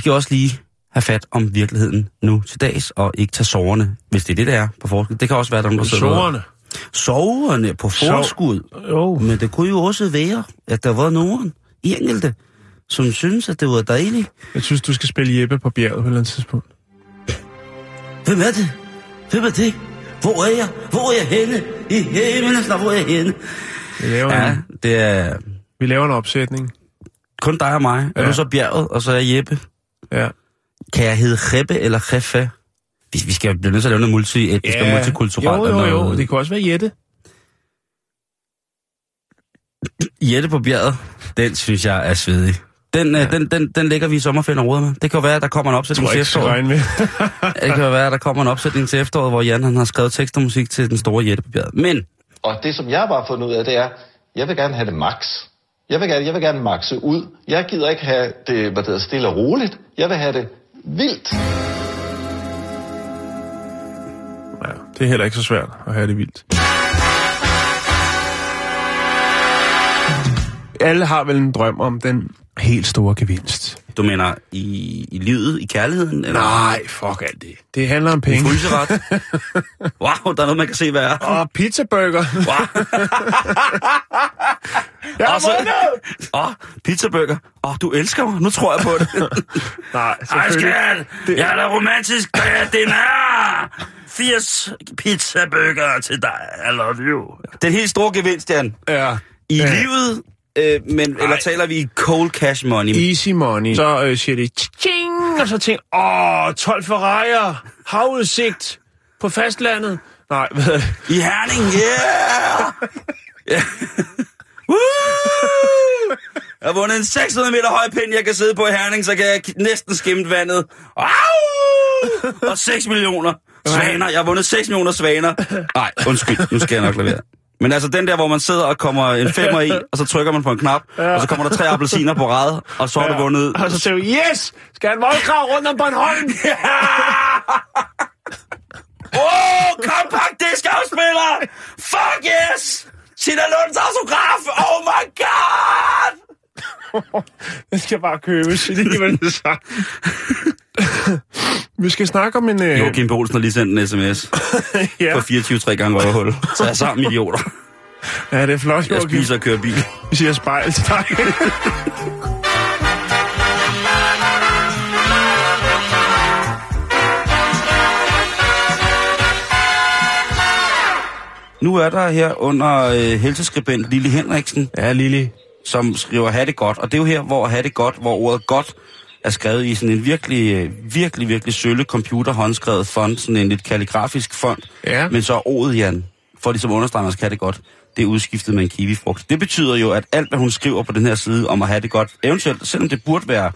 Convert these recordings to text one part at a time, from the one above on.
Vi skal også lige have fat om virkeligheden nu til dags, og ikke tage soverne, hvis det er det, der er på forskud. Det kan også være, der er nogen, der sidder- Sårene. Soverne på forskud. Jo. Men det kunne jo også være, at der var nogen, enkelte, som synes, at det var dejligt. Jeg synes, du skal spille Jeppe på bjerget på et eller andet tidspunkt. Hvem er det? Hvem er det? Hvor er jeg? Hvor er jeg henne? I himlen, hvor er jeg henne? Vi laver, Ja, en, det er vi laver en opsætning. kun dig og mig. Er Ja. du så bjerget, og så er jeg Jeppe? Ja. Kan jeg hedde Reppe eller Reffe? Vi, vi skal jo blive nødt til at lave noget multi-etnisk og multikulturelt. Jo, jo, jo. noget- Det kunne også være Jette. Jette på bjerget, den synes jeg er svedig. Den, ja. den, den, den lægger vi i sommerferien og med. Det kan jo være, at der kommer en opsætning til efteråret. regne med. Det kan jo være, at der kommer en opsætning til efteråret, hvor Jan han har skrevet tekst og musik til den store Jette på bjerget. Men Og det, som jeg bare har fundet ud af, det er, jeg vil gerne have det max. Jeg vil gerne, jeg vil gerne makse ud. Jeg gider ikke have det, hvad det hedder, stille og roligt. Jeg vil have det vildt. Ja, det er heller ikke så svært at have det vildt. Alle har vel en drøm om den helt store gevinst du mener i, i livet, i kærligheden? Eller Nej, fuck alt det. Det handler om penge. fryseret? wow, der er noget, man kan se, hvad er. Og pizzaburger. Wow. Jeg Og så-! Åh, pizzaburger. Åh, du elsker mig. Nu tror jeg på det. Nej, Ej, selvfølgelig. skat! Det- Jeg er da romantisk, da jeg er! 80 pizzaburger til dig. I love you. Den helt store gevinst, Jan. Ja. I Ja. livet, øh, men, eller taler vi cold cash money? Easy money. Så øh, siger de, tjing, og så tænker åh, 12 Ferrari'er, havudsigt på fastlandet. Nej, hvad det? I Herning, yeah! yeah. Woo! Jeg har vundet en 600 meter høj pind, jeg kan sidde på i Herning, så kan jeg næsten skimme vandet. Au! Og 6 millioner svaner. Jeg har vundet 6 millioner svaner. Nej, undskyld, nu skal jeg nok lade være. Men altså den der, hvor man sidder og kommer en femmer i, og så trykker man på en knap, og så kommer der tre appelsiner på rad, og så har du vundet... Og så siger du, yes, skal jeg en voldgrav rundt om Bornholm? Åh, oh, kompakt diskafspiller! Fuck yes! Sina Lunds autograf! Oh my god! Den skal bare købes. Det er det så. Vi skal snakke om en... Øh, Joachim B. Olsen har lige sendt en sms ja. på 24 3 gange røvhul. Så jeg er sammen idioter. ja, det er flot, Jeg Joachim. spiser og kører bil. Vi siger spejl til dig. Nu er der her under øh, helseskribent Lille Henriksen, ja, Lili. som skriver, have det godt. Og det er jo her, hvor have det godt, hvor ordet godt er skrevet i sådan en virkelig, virkelig, virkelig sølle computer håndskrevet font, sådan en lidt kalligrafisk font. Ja. Men så er ordet, Jan, for ligesom at understrege, man skal have det godt, det er udskiftet med en kiwifrugt. Det betyder jo, at alt, hvad hun skriver på den her side om at have det godt, eventuelt, selvom det burde være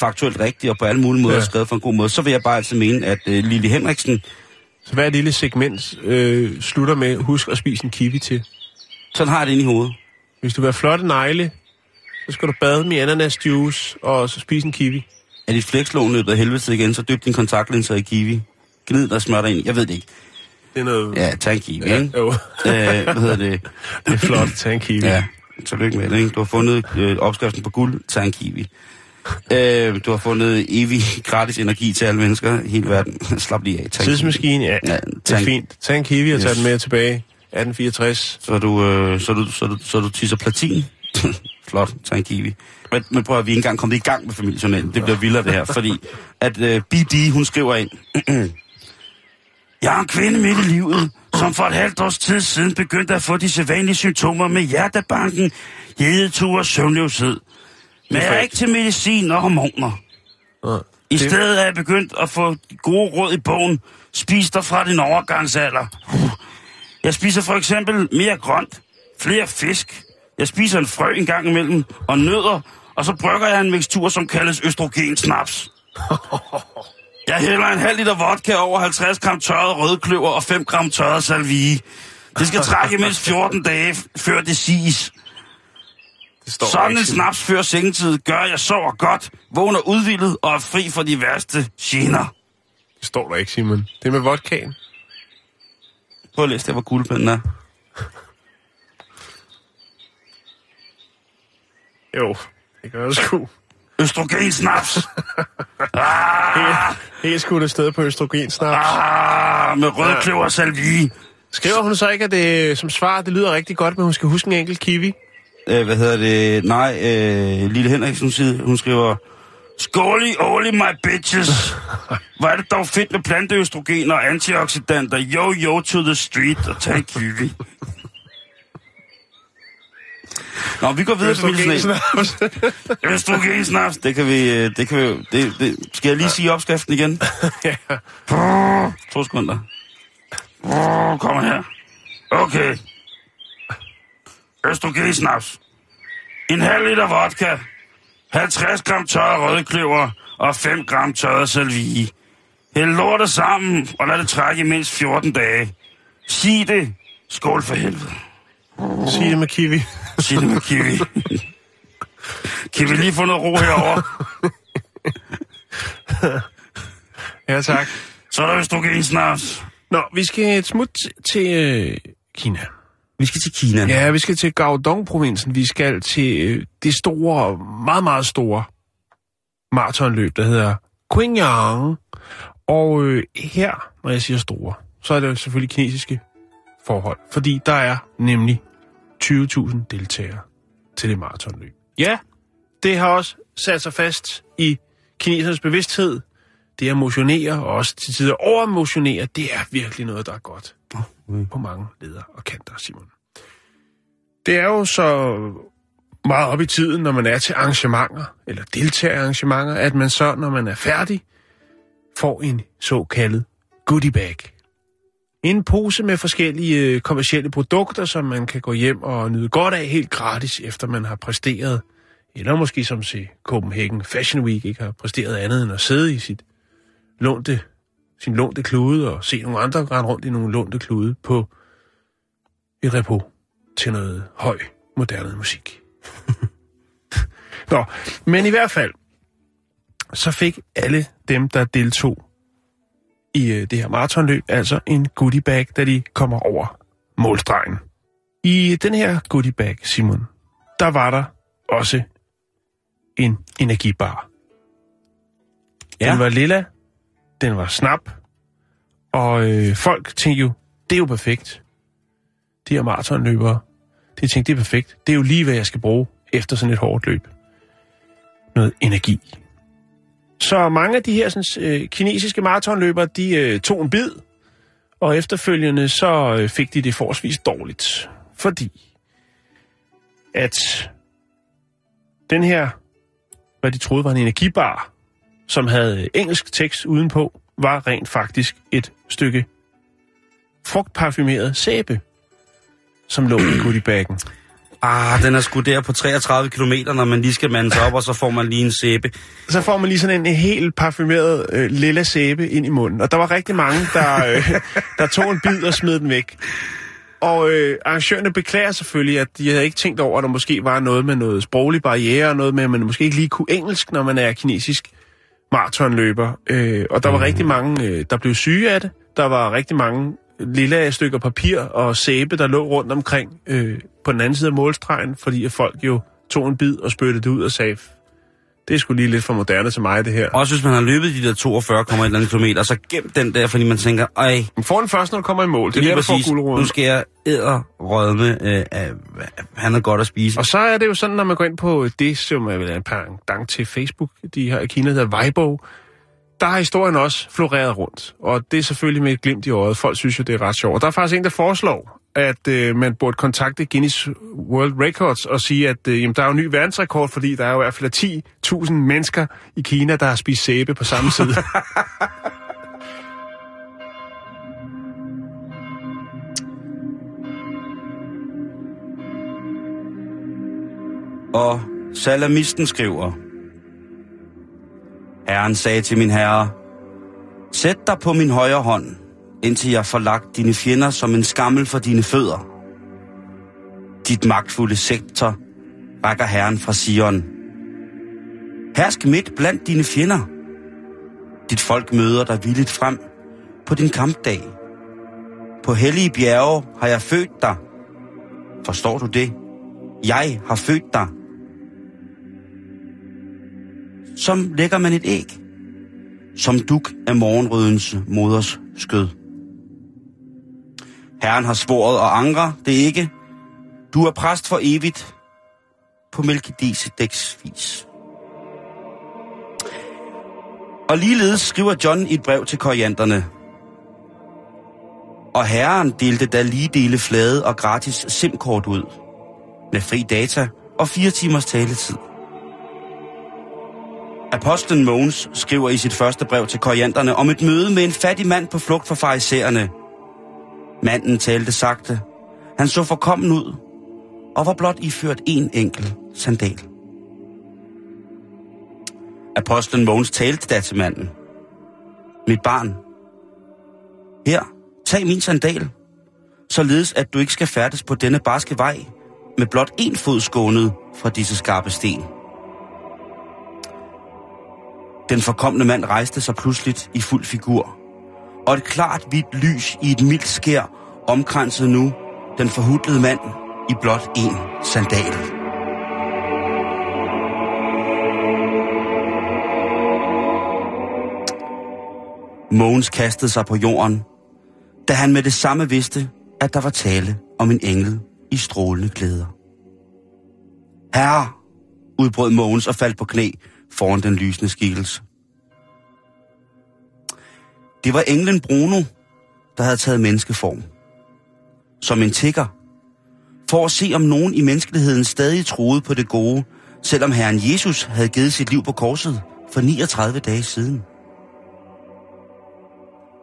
faktuelt rigtigt og på alle mulige måder Ja. skrevet for en god måde, så vil jeg bare altid mene, at øh, Lille Henriksen, Så hver lille segment øh, slutter med, husk at spise en kiwi til. sådan har jeg det inde i hovedet. Hvis du vil have flotte negle, så skal du bade med ananas juice og så spise en kiwi. Er dit flekslån løbet af helvede igen, så dyb din kontaktlinser i kiwi. Gnid dig smør dig ind. Jeg ved det ikke. Det er noget... Ja, tag en kiwi, ja ikke? jo. øh, hvad hedder det? det er flot. Tag en kiwi. Ja, tillykke med det, ikke? Du har fundet øh, opskriften på guld, tag en kiwi. Øh, du har fundet evig gratis energi til alle mennesker i hele verden. Slap lige af. Tag kiwi. Tidsmaskine, ja. Ja, det er tag fint. Tag en kiwi og tag Yes. den med tilbage. 1864. Så du, øh, så du, så du, så du tisser platin. Flot, tag en kiwi. Men, men prøv at vi ikke engang kommet i gang med familiejournalen. Det bliver vildere det her, fordi at øh, BD, hun skriver ind. Jeg er en kvinde midt i livet, som for et halvt års tid siden begyndte at få de sædvanlige symptomer med hjertebanken, hedetur og søvnløshed. Men jeg er ikke til medicin og hormoner. I stedet er jeg begyndt at få gode råd i bogen. Spis dig fra din overgangsalder. Jeg spiser for eksempel mere grønt, flere fisk. Jeg spiser en frø en gang imellem, og nødder, og så brygger jeg en mixtur, som kaldes østrogensnaps. Jeg hælder en halv liter vodka over 50 gram tørret rødkløver og 5 gram tørret salvie. Det skal trække mindst 14 dage, før det siges. Det står Sådan en snaps før sengetid gør, at jeg sover godt, vågner udvildet og er fri for de værste gener. Det står der ikke, Simon. Det er med vodkaen. Prøv at læse det, hvor guldpinden er. Jo, det gør det sgu. Østrogensnaps. ah, Helt skudt afsted på østrogensnaps. ah, med rødkløver og salvie. Skriver hun så ikke, at det som svar, det lyder rigtig godt, men hun skal huske en enkelt kiwi? Øh, hvad hedder det? Nej, øh, Lille Henriksen siger, hun skriver... Skåli, oli, my bitches. Hvor er det dog fedt med planteøstrogen og antioxidanter. Yo, yo to the street og tag en kiwi. Nå, vi går videre til familien. Østrogensnaps. Østrogensnaps, det kan vi... øh, Det kan vi det, det, skal jeg lige sige opskriften igen? ja. Brrr, to sekunder. Brrr, kom her. Okay. Østrogensnaps. En halv liter vodka. 50 gram tørret rødkløver og 5 gram tørret salvie. Hæld lortet sammen og lad det trække i mindst 14 dage. Sig det. Skål for helvede. Sig det med kiwi. Sig det med kiwi. kan vi lige få noget ro herover? Ja, tak. Så er der østrogensnaps. Nå, vi skal et smut til øh, Kina. Vi skal til Kina. Ja, vi skal til Guangdong-provinsen. Vi skal til øh, det store, meget, meget store maratonløb, der hedder Qingyang. Og øh, her, når jeg siger store, så er det jo selvfølgelig kinesiske forhold. Fordi der er nemlig 20.000 deltagere til det maratonløb. Ja, det har også sat sig fast i kinesernes bevidsthed. Det at motionere, og også til tider overmotionere, det er virkelig noget, der er godt på mange leder og kanter, Simon. Det er jo så meget op i tiden, når man er til arrangementer, eller deltager i arrangementer, at man så, når man er færdig, får en såkaldet goodie bag. En pose med forskellige øh, kommersielle produkter, som man kan gå hjem og nyde godt af helt gratis, efter man har præsteret, eller måske som til Copenhagen Fashion Week ikke har præsteret andet end at sidde i sit lånte, sin lånte klude og se nogle andre rende rundt i nogle lånte klude på et repo til noget høj, moderne musik. Nå, men i hvert fald, så fik alle dem, der deltog i øh, det her maratonløb, altså en goodie bag, da de kommer over målstregen. I den her goodie bag, Simon, der var der også en energibar. Ja. Den var lilla, den var snap, og øh, folk tænkte jo, det er jo perfekt. De her maratonløbere, de tænkte, det er perfekt. Det er jo lige, hvad jeg skal bruge efter sådan et hårdt løb. Noget energi. Så mange af de her sådan, øh, kinesiske maratonløbere, de øh, tog en bid, og efterfølgende så øh, fik de det forholdsvis dårligt. Fordi at den her, hvad de troede var en energibar, som havde øh, engelsk tekst udenpå, var rent faktisk et stykke frugtparfumeret sæbe, som lå i goodiebaggen. Ah, den er sgu der på 33 km, når man lige skal mande sig op, og så får man lige en sæbe. Så får man lige sådan en, helt parfumeret øh, lille sæbe ind i munden. Og der var rigtig mange, der, øh, der tog en bid og smed den væk. Og øh, arrangørerne beklager selvfølgelig, at de havde ikke tænkt over, at der måske var noget med noget sproglig barriere, og noget med, at man måske ikke lige kunne engelsk, når man er kinesisk maratonløber. Øh, og der var rigtig mange, øh, der blev syge af det. Der var rigtig mange lille stykker papir og sæbe, der lå rundt omkring øh, på den anden side af målstregen, fordi at folk jo tog en bid og spyttede det ud og sagde, Det er sgu lige lidt for moderne til mig, det her. Også hvis man har løbet de der 42,1 km, så gem den der, fordi man tænker, ej, Men får den først, når du kommer i mål. Det er lige der, præcis, nu skal jeg æderrødme, øh, af, han er godt at spise. Og så er det jo sådan, når man går ind på det, som er en pendant til Facebook, de her i Kina, der hedder Weibo, der har historien også floreret rundt. Og det er selvfølgelig med et glimt i øjet. Folk synes jo, det er ret sjovt. Og der er faktisk en, der foreslår, at øh, man burde kontakte Guinness World Records og sige, at øh, jamen, der er jo en ny verdensrekord, fordi der er jo i hvert fald 10.000 mennesker i Kina, der har spist sæbe på samme side. Og salamisten skriver, Herren sagde til min herre, Sæt dig på min højre hånd, indtil jeg får lagt dine fjender som en skammel for dine fødder. Dit magtfulde sektor rækker Herren fra Sion. Hersk midt blandt dine fjender. Dit folk møder dig villigt frem på din kampdag. På hellige bjerge har jeg født dig. Forstår du det? Jeg har født dig. Som lægger man et æg. Som duk af morgenrødens moders skød. Herren har svoret og angre det ikke. Du er præst for evigt på Melchizedeks vis. Og ligeledes skriver John i et brev til korianderne. Og herren delte da lige dele flade og gratis SIM-kort ud. Med fri data og fire timers taletid. Apostlen Mogens skriver i sit første brev til korianderne om et møde med en fattig mand på flugt fra farisæerne. Manden talte sagte. Han så forkommen ud og var blot iført en enkelt sandal. Apostlen Mogens talte da til manden. Mit barn, her, tag min sandal, således at du ikke skal færdes på denne barske vej med blot en fod skånet fra disse skarpe sten. Den forkomne mand rejste sig pludseligt i fuld figur, og et klart hvidt lys i et mildt skær omkransede nu den forhudlede mand i blot en sandal. Mogens kastede sig på jorden, da han med det samme vidste, at der var tale om en engel i strålende klæder. Herre, udbrød Mogens og faldt på knæ foran den lysende skikkelse. Det var englen Bruno, der havde taget menneskeform. Som en tigger. For at se, om nogen i menneskeligheden stadig troede på det gode, selvom Herren Jesus havde givet sit liv på korset for 39 dage siden.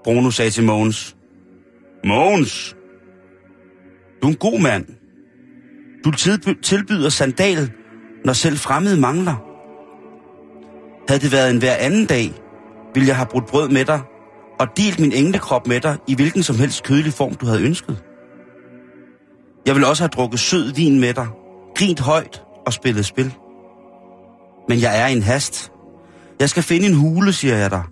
Bruno sagde til Mogens, Mogens, du er en god mand. Du tilbyder sandal, når selv fremmede mangler. Havde det været en hver anden dag, ville jeg have brudt brød med dig og delt min englekrop med dig i hvilken som helst kødelig form, du havde ønsket. Jeg ville også have drukket sød vin med dig, grint højt og spillet spil. Men jeg er i en hast. Jeg skal finde en hule, siger jeg dig.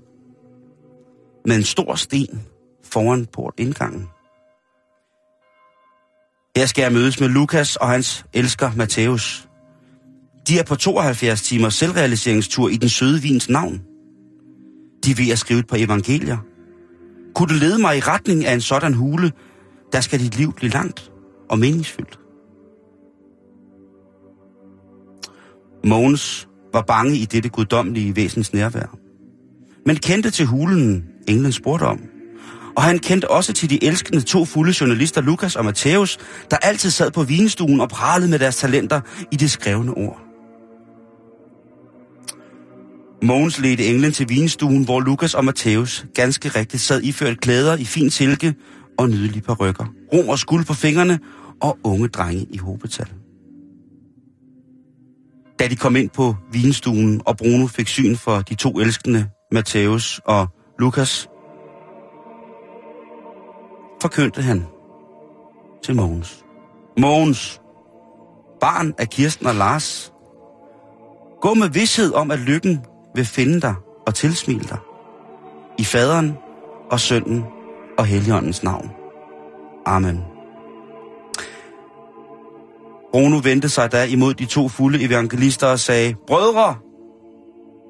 Med en stor sten foran portindgangen. Her skal jeg mødes med Lukas og hans elsker Matthæus. De er på 72 timers selvrealiseringstur i den søde vins navn. De er ved at skrive et par evangelier. Kunne du lede mig i retning af en sådan hule, der skal dit liv blive langt og meningsfyldt. Mogens var bange i dette guddommelige væsens nærvær. Men kendte til hulen, englen spurgte om. Og han kendte også til de elskende to fulde journalister, Lukas og Matthæus, der altid sad på vinstuen og pralede med deres talenter i det skrevne ord. Mogens ledte englen til vinstuen, hvor Lukas og Matthæus ganske rigtigt sad iført klæder i fin silke og nydelige parrykker, rom og skuld på fingrene og unge drenge i hobetal. Da de kom ind på vinstuen, og Bruno fik syn for de to elskende, Matthæus og Lukas, forkyndte han til Mogens. Mogens, barn af Kirsten og Lars, gå med vidshed om, at lykken vil finde dig og tilsmile dig. I faderen og sønnen og heligåndens navn. Amen. Bruno vendte sig da imod de to fulde evangelister og sagde, Brødre,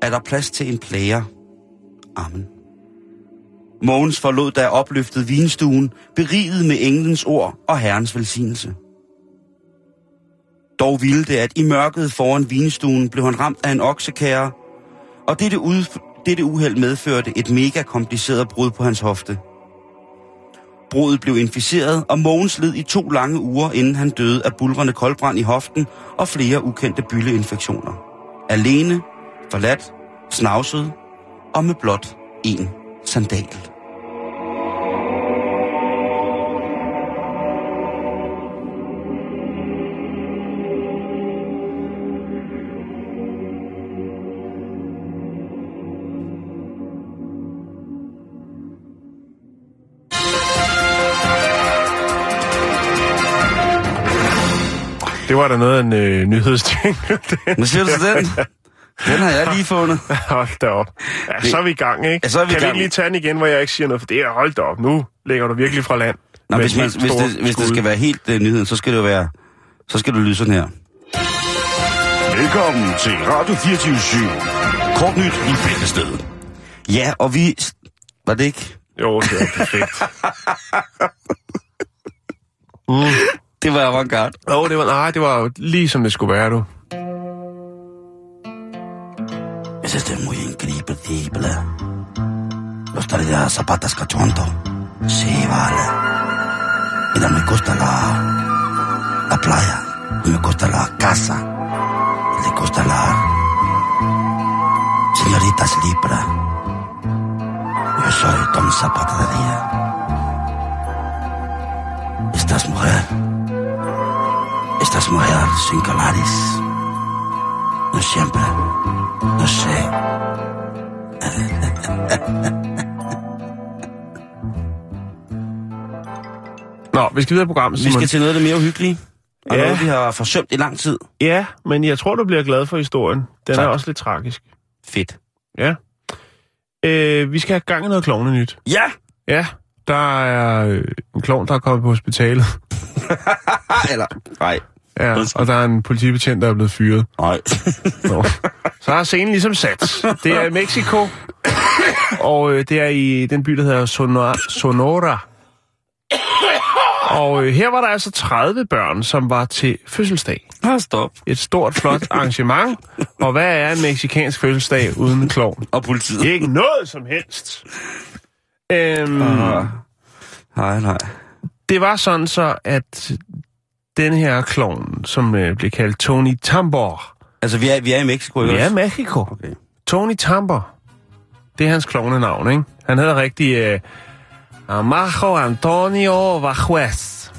er der plads til en plager. Amen. Mogens forlod da opløftet vinstuen, beriget med englens ord og herrens velsignelse. Dog ville det, at i mørket foran vinstuen blev han ramt af en oksekære, og dette, ud, dette uheld medførte et mega kompliceret brud på hans hofte. Brudet blev inficeret, og Mogens led i to lange uger, inden han døde af bulrende koldbrand i hoften og flere ukendte bylleinfektioner. Alene, forladt, snavset og med blot én sandal. Det var da noget af en øh, nyhedsjingle. Hvad siger du til den? Den har jeg lige fundet. hold da op. Ja, så er vi i gang, ikke? Ja, så er vi kan vi gang. ikke lige tage den igen, hvor jeg ikke siger noget? For det er, hold da op, nu lægger du virkelig fra land. Nå, hvis, man, hvis, det, hvis det skal være helt uh, nyheden, så skal det jo være, så skal det lyde sådan her. Velkommen til Radio 24 Kort nyt i Bæltestedet. Ja, og vi... Var det ikke? Jo, det er perfekt. Det var avantgarde. Jo, det var, nej, det var lige som det skulle være, du. Es este muy increíble. Los traerá zapatas cachondo. Sí, vale. Mira, me gusta la, la playa. Me gusta la casa. Le gusta la señoritas libra. Yo soy Don Zapata de Día. Estás mujer. Estás mujer sin calares. No siempre. No sé. Nå, vi skal videre i programmet, Vi Simon. skal til noget af det mere uhyggelige. Og Ja. noget, vi har forsømt i lang tid. Ja, men jeg tror, du bliver glad for historien. Den Tak. er også lidt tragisk. Fedt. Ja. Øh, vi skal have gang i noget klovne nyt. Ja! Ja, der er øh, en klovn, der er kommet på hospitalet. Eller... Nej. Ja, og der er en politibetjent, der er blevet fyret. Nej. Nå. Så er scenen ligesom sat. Det er i Mexico, og øh, det er i den by, der hedder Sonora. Sonora. Og øh, her var der altså 30 børn, som var til fødselsdag. Ah, stop. Et stort, flot arrangement. Og hvad er en meksikansk fødselsdag uden en klovn? Og politiet. Ikke noget som helst. Øhm, Ah. Nej, nej. det var sådan så, at den her klovn, som øh, blev kaldt Tony Tambor, Altså, vi er, vi er i Mexico, ikke vi er i? Mexico. Okay. Tony Tambor. Det er hans klovnenavn, ikke? Han hedder rigtig øh, Amajo Antonio Vajuez.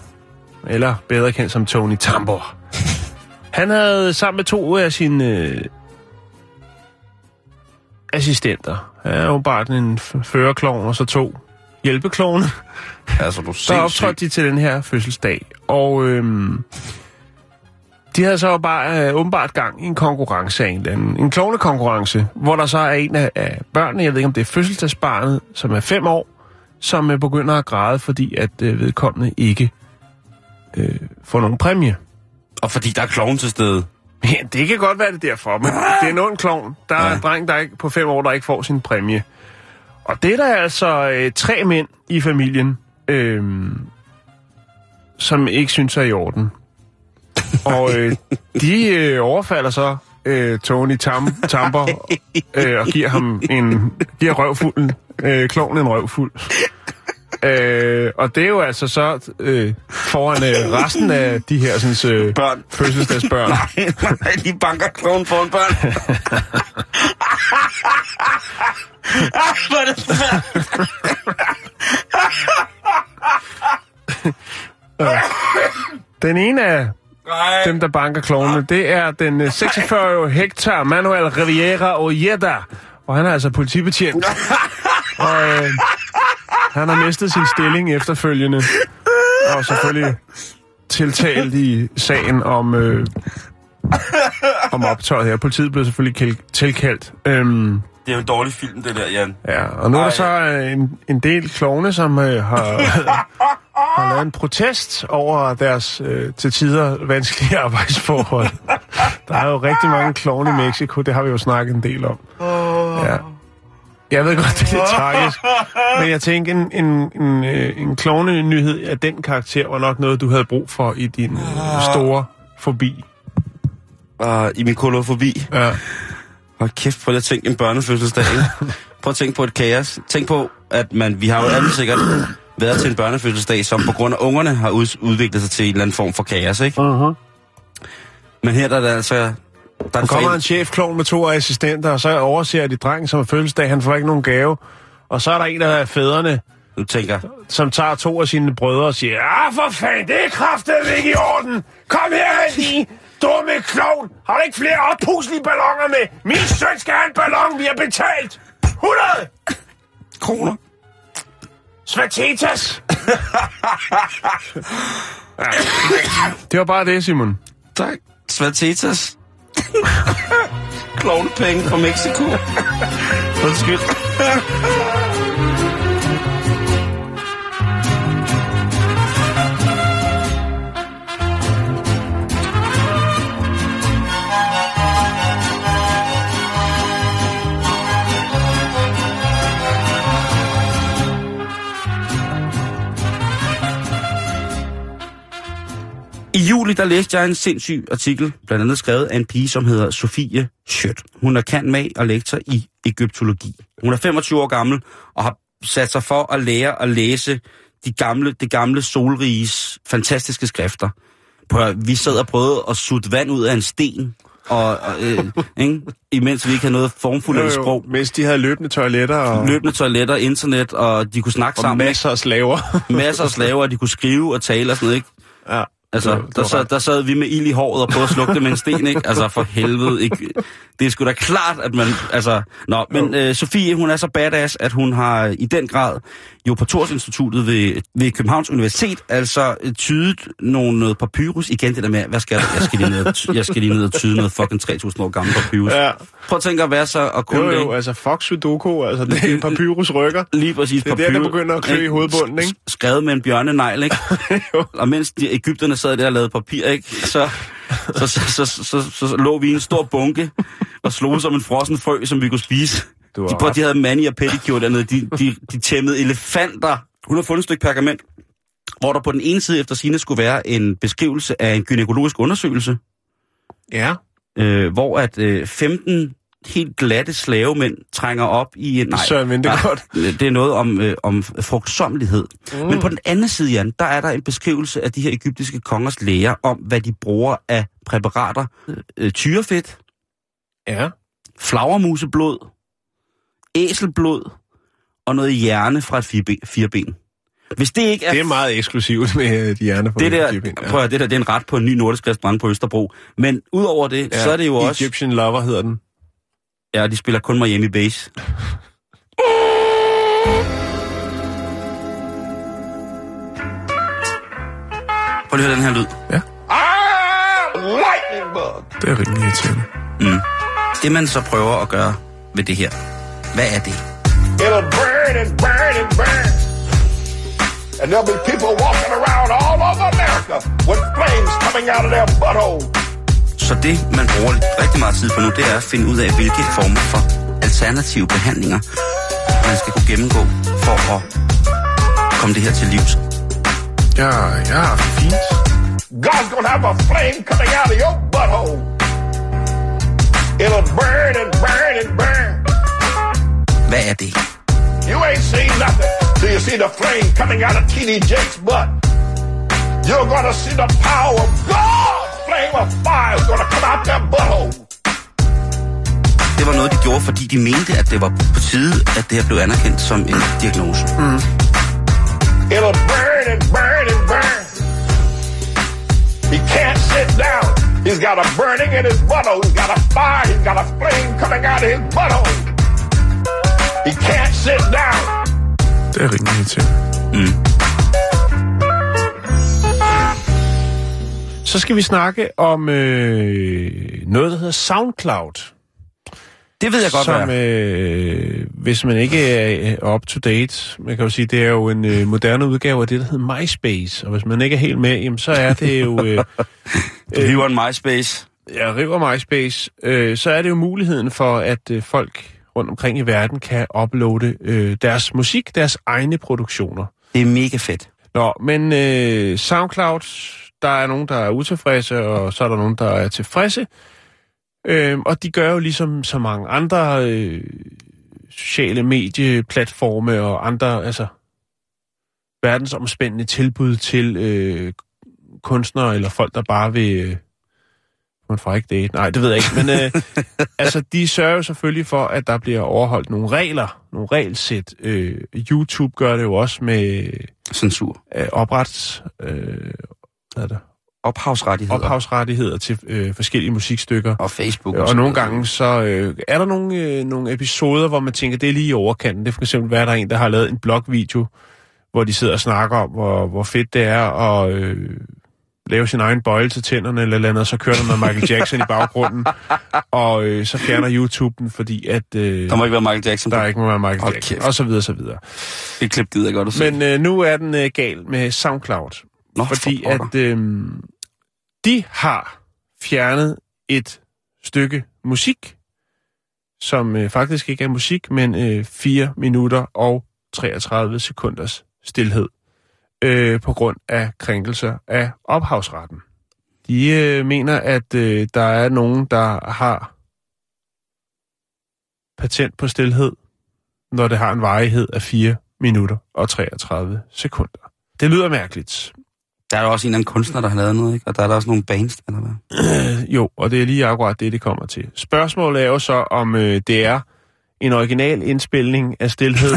Eller bedre kendt som Tony Tambor. Han havde sammen med to af sine øh, assistenter. Er jo bare en førerklovn og så to hjælpeklovne. Altså, du er Så sindssyg. optrådte de til den her fødselsdag, og øhm, de havde så bare øh, åbenbart gang i en konkurrence af en eller anden. En klovnekonkurrence, hvor der så er en af, af børnene, jeg ved ikke om det er fødselsdagsbarnet, som er fem år, som øh, begynder at græde, fordi at øh, vedkommende ikke øh, får nogen præmie. Og fordi der er kloven til stede. Ja, det kan godt være det er derfor, men det er en ond klovn. Der er Ja. en dreng, der ikke, på fem år, der ikke får sin præmie. Og det er der altså øh, tre mænd i familien, øh, som ikke synes er i orden. Og øh, de øh, overfalder så øh, Tony Tam, Tamper øh, og giver ham en giver røvfulden, øh, klovnen en røvfuld. Øh, og det er jo altså så øh, foran øh, resten af de her sådan, øh, Børn. fødselsdagsbørn. Nej, de banker kloven foran børn. Hvor er det. Den ene af Nej. dem, der banker klovene, det er den øh, 46-årige Hector Manuel Riviera Ojeda. Og han er altså politibetjent. Og øh, han har mistet sin stilling efterfølgende. Og selvfølgelig tiltalt i sagen om, øh, om optøjet her. Politiet blev selvfølgelig tilkaldt. Øhm, Det er jo en dårlig film, det der, Jan. Ja, og nu er der Ej. så øh, en, en del klovne, som øh, har, har lavet en protest over deres øh, til tider vanskelige arbejdsforhold. Der er jo rigtig mange klovne i Mexico, det har vi jo snakket en del om. Åh, Ja. Jeg ved godt, det er lidt tragisk. Men jeg tænker, en, en, en, øh, en klovne nyhed af den karakter var nok noget, du havde brug for i din øh, store forbi. Og i min kolofobi. Ja. Hold kæft, prøv lige at tænke en børnefødselsdag. Prøv at tænke på et kaos. Tænk på, at man, vi har jo alle sikkert været til en børnefødselsdag, som på grund af ungerne har ud, udviklet sig til en eller anden form for kaos, ikke? Uh-huh. Men her der er det altså... Der er kommer en chefklovn med to assistenter, og så overser de drengen som er fødselsdag, han får ikke nogen gave. Og så er der en af fædrene, Du tænker, som tager to af sine brødre og siger, ah, for fanden, det er kraftedeme ikke i orden. Kom her, lige, dumme klovn. Har du ikke flere oppuslige ballonger med? Min søn skal have en ballon, vi har betalt. 100 kroner. Svatetas. ja. Det var bare det, Simon. Tak. Svatetas. Klovnepenge fra Mexico. Undskyld. I juli, der læste jeg en sindssyg artikel, blandt andet skrevet af en pige, som hedder Sofie Schødt. Hun er kan med og lektor i egyptologi. Hun er 25 år gammel og har sat sig for at lære at læse de gamle, det gamle solriges fantastiske skrifter. Prøv, vi sad og prøvede at sutte vand ud af en sten, og, og, øh, ikke? imens vi ikke havde noget formfuldt sprog. Mens de havde løbende toiletter og, Løbende toiletter, internet, og de kunne snakke og sammen. masser af slaver. masser af slaver, og de kunne skrive og tale og sådan noget, ikke? ja. Altså, Det var- det der, var sad, ret. der sad vi med ild i håret og prøvede at slukke det med en sten, ikke? Altså, for helvede, ikke? Det er sgu da klart, at man, altså... Nå, men øh, Sofie, hun er så badass, at hun har i den grad jo på Torsinstituttet ved, ved Københavns Universitet, altså øh, tydet nogle, noget papyrus. Igen det der med, hvad skal jeg? Jeg skal lige ned og, ty- jeg skal lige ned og tyde noget fucking 3.000 år gammel papyrus. Ja. Prøv at tænke at være så og kunne Jo, det, jo, ikke? altså fuck Sudoku, altså det er en papyrus rykker. Lige præcis Det er der, det begynder at klø i hovedbunden, ikke? Skrevet med en bjørnenegl, ikke? Og mens de Ægypterne sad der og lavede papir, ikke? Så, så, så, så, så, så, så, lå vi i en stor bunke og slog som en frossen frø, som vi kunne spise. Du De, prøv, de havde mani og pedicure dernede. De, de, de tæmmede elefanter. Hun har fundet et stykke pergament, hvor der på den ene side efter sine skulle være en beskrivelse af en gynækologisk undersøgelse, Ja. øh, hvor at øh, 15 helt glatte slavemænd trænger op i en... Nej, Søren Vintergaard. nej, det er noget om, øh, om frugtsomlighed. Mm. Men på den anden side, Jan, der er der en beskrivelse af de her egyptiske kongers læger om, hvad de bruger af præparater. Øh, tyrefedt, Ja. flagermuseblod, æselblod og noget hjerne fra et fireben. fireben. Hvis det ikke er... Det er meget eksklusivt med de hjerne på det der, Egypten, prøv at, det der, det er en ret på en ny nordisk restaurant på Østerbro. Men udover det, ja, så er det jo også... Egyptian Lover hedder den. Ja, de spiller kun Miami Bass. Prøv lige at høre den her lyd. Det er rimelig irriterende. Mm. Det man så prøver at gøre ved det her, hvad er det? It'll burn and burn and burn. And there'll be people walking around all over America with flames coming out of their butthole. Så det, man bruger rigtig meget tid på nu, det er at finde ud af, hvilke former for alternative behandlinger, man skal kunne gennemgå for at komme det her til livs. Ja, ja, fint. God's gonna have a flame coming out of your butthole. It'll burn and burn and burn. Hvad er det? You ain't seen nothing till you see the flame coming out of T.D. Jake's butt. You're gonna see the power of God's flame of fire is gonna come out that butthole. Det var noget, de gjorde, fordi de mente, at det var på tide, at det her blev anerkendt som en diagnose. Mm. It'll burn and burn and burn. He can't sit down. He's got a burning in his butthole. He's got a fire. He's got a flame coming out of his butthole. He can't sit down. Det er rimelig irriterende. Mm. Så skal vi snakke om øh, noget, der hedder SoundCloud. Det ved jeg godt, som, øh, hvis man ikke er up to date, man kan jo sige, det er jo en øh, moderne udgave af det, der hedder MySpace. Og hvis man ikke er helt med, jamen, så er det jo... Øh, Du hiver en MySpace. jeg river MySpace, øh, så er det jo muligheden for, at øh, folk rundt omkring i verden kan uploade øh, deres musik, deres egne produktioner. Det er mega fedt. Nå, men øh, SoundCloud, der er nogen, der er utilfredse, og så er der nogen, der er tilfredse. Øh, og de gør jo ligesom så mange andre øh, sociale medieplatforme og andre, altså verdensomspændende tilbud til øh, kunstnere eller folk, der bare vil... Øh, man får ikke det. Nej, det ved jeg ikke. Men øh, altså, de sørger jo selvfølgelig for, at der bliver overholdt nogle regler, nogle regelsæt. Øh, YouTube gør det jo også med Censur. øh, oprets... Øh, hvad er det? Ophavsrettigheder. ophavsrettigheder til øh, forskellige musikstykker. Og Facebook. Og, så nogle gange så øh, er der nogle, øh, nogle episoder, hvor man tænker, det er lige i overkanten. Det er for eksempel være, der er en, der har lavet en blogvideo, hvor de sidder og snakker om, hvor, hvor fedt det er at øh, lave sin egen bøjle til tænderne eller et eller andet, og så kører der med Michael Jackson i baggrunden, og øh, så fjerner YouTube den, fordi at øh, Der må ikke være Michael Jackson. der på. ikke må være Michael Hold Jackson, og så videre, så videre. Det klip gider jeg godt at se. Men øh, nu er den øh, gal med SoundCloud, Nå, fordi at øh, de har fjernet et stykke musik, som øh, faktisk ikke er musik, men øh, 4 minutter og 33 sekunders stillhed øh, på grund af krænkelser af ophavsretten. De øh, mener, at øh, der er nogen, der har patent på stillhed, når det har en varighed af 4 minutter og 33 sekunder. Det lyder mærkeligt. Der er jo også en eller anden kunstner, der har lavet noget, ikke? Og der er der også nogle bands, hvad? Øh, jo, og det er lige akkurat det, det kommer til. Spørgsmålet er jo så, om øh, det er en original indspilning af stillhed,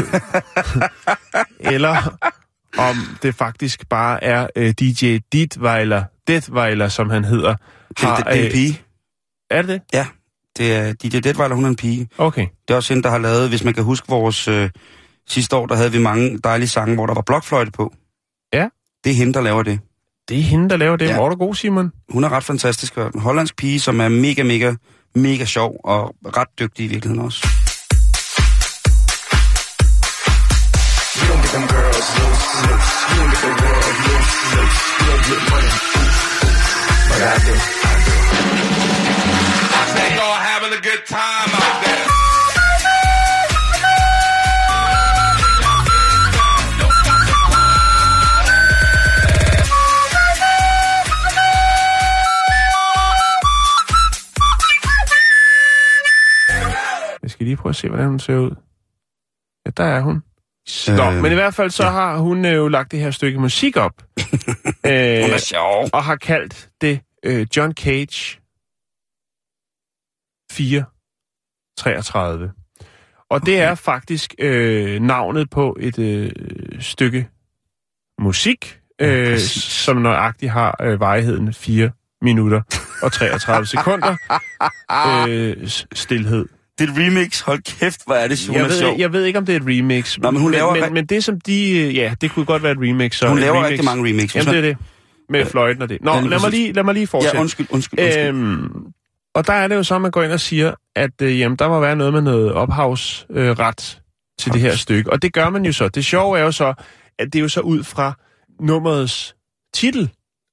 eller om det faktisk bare er øh, DJ Ditweiler, Detweiler, som han hedder. Det, det, det er en øh, pige. Er det det? Ja, det er DJ Detweiler, hun er en pige. Okay. Det er også hende, der har lavet, hvis man kan huske vores øh, sidste år, der havde vi mange dejlige sange, hvor der var blokfløjte på. Det er hende, der laver det. Det er hende, der laver det. Ja. Hvor er du god, Simon? Hun er ret fantastisk. En hollandsk pige, som er mega, mega, mega sjov og ret dygtig i virkeligheden også. They all having a good time Skal lige prøve at se, hvordan hun ser ud. Ja, der er hun. Nå, Øh, men i hvert fald så ja. har hun øh, jo lagt det her stykke musik op. øh, Hun er sjov. og har kaldt det øh, John Cage 433. Og det er faktisk øh, navnet på et øh, stykke musik, øh, som nøjagtigt har øh, varigheden 4 minutter og 33 sekunder. øh, s- stilhed. Det er et remix. Hold kæft, hvor er det, hun Jeg ved, sjov. jeg ved ikke, om det er et remix. Nå, men hun laver- men, men det som de... øh, Ja, det kunne godt være et remix. Så Hun laver remix. rigtig mange remix. Jamen, det er det. Med fløjten og det. Nå, Ja, lad mig, lige, lad mig lige fortsætte. Ja, undskyld, undskyld, undskyld. Øhm, og der er det jo så, at man går ind og siger, at øh, jamen, der må være noget med noget ophavsret øh, ret til det her stykke. Og det gør man jo så. Det sjove er jo så, at det er jo så ud fra nummerets titel,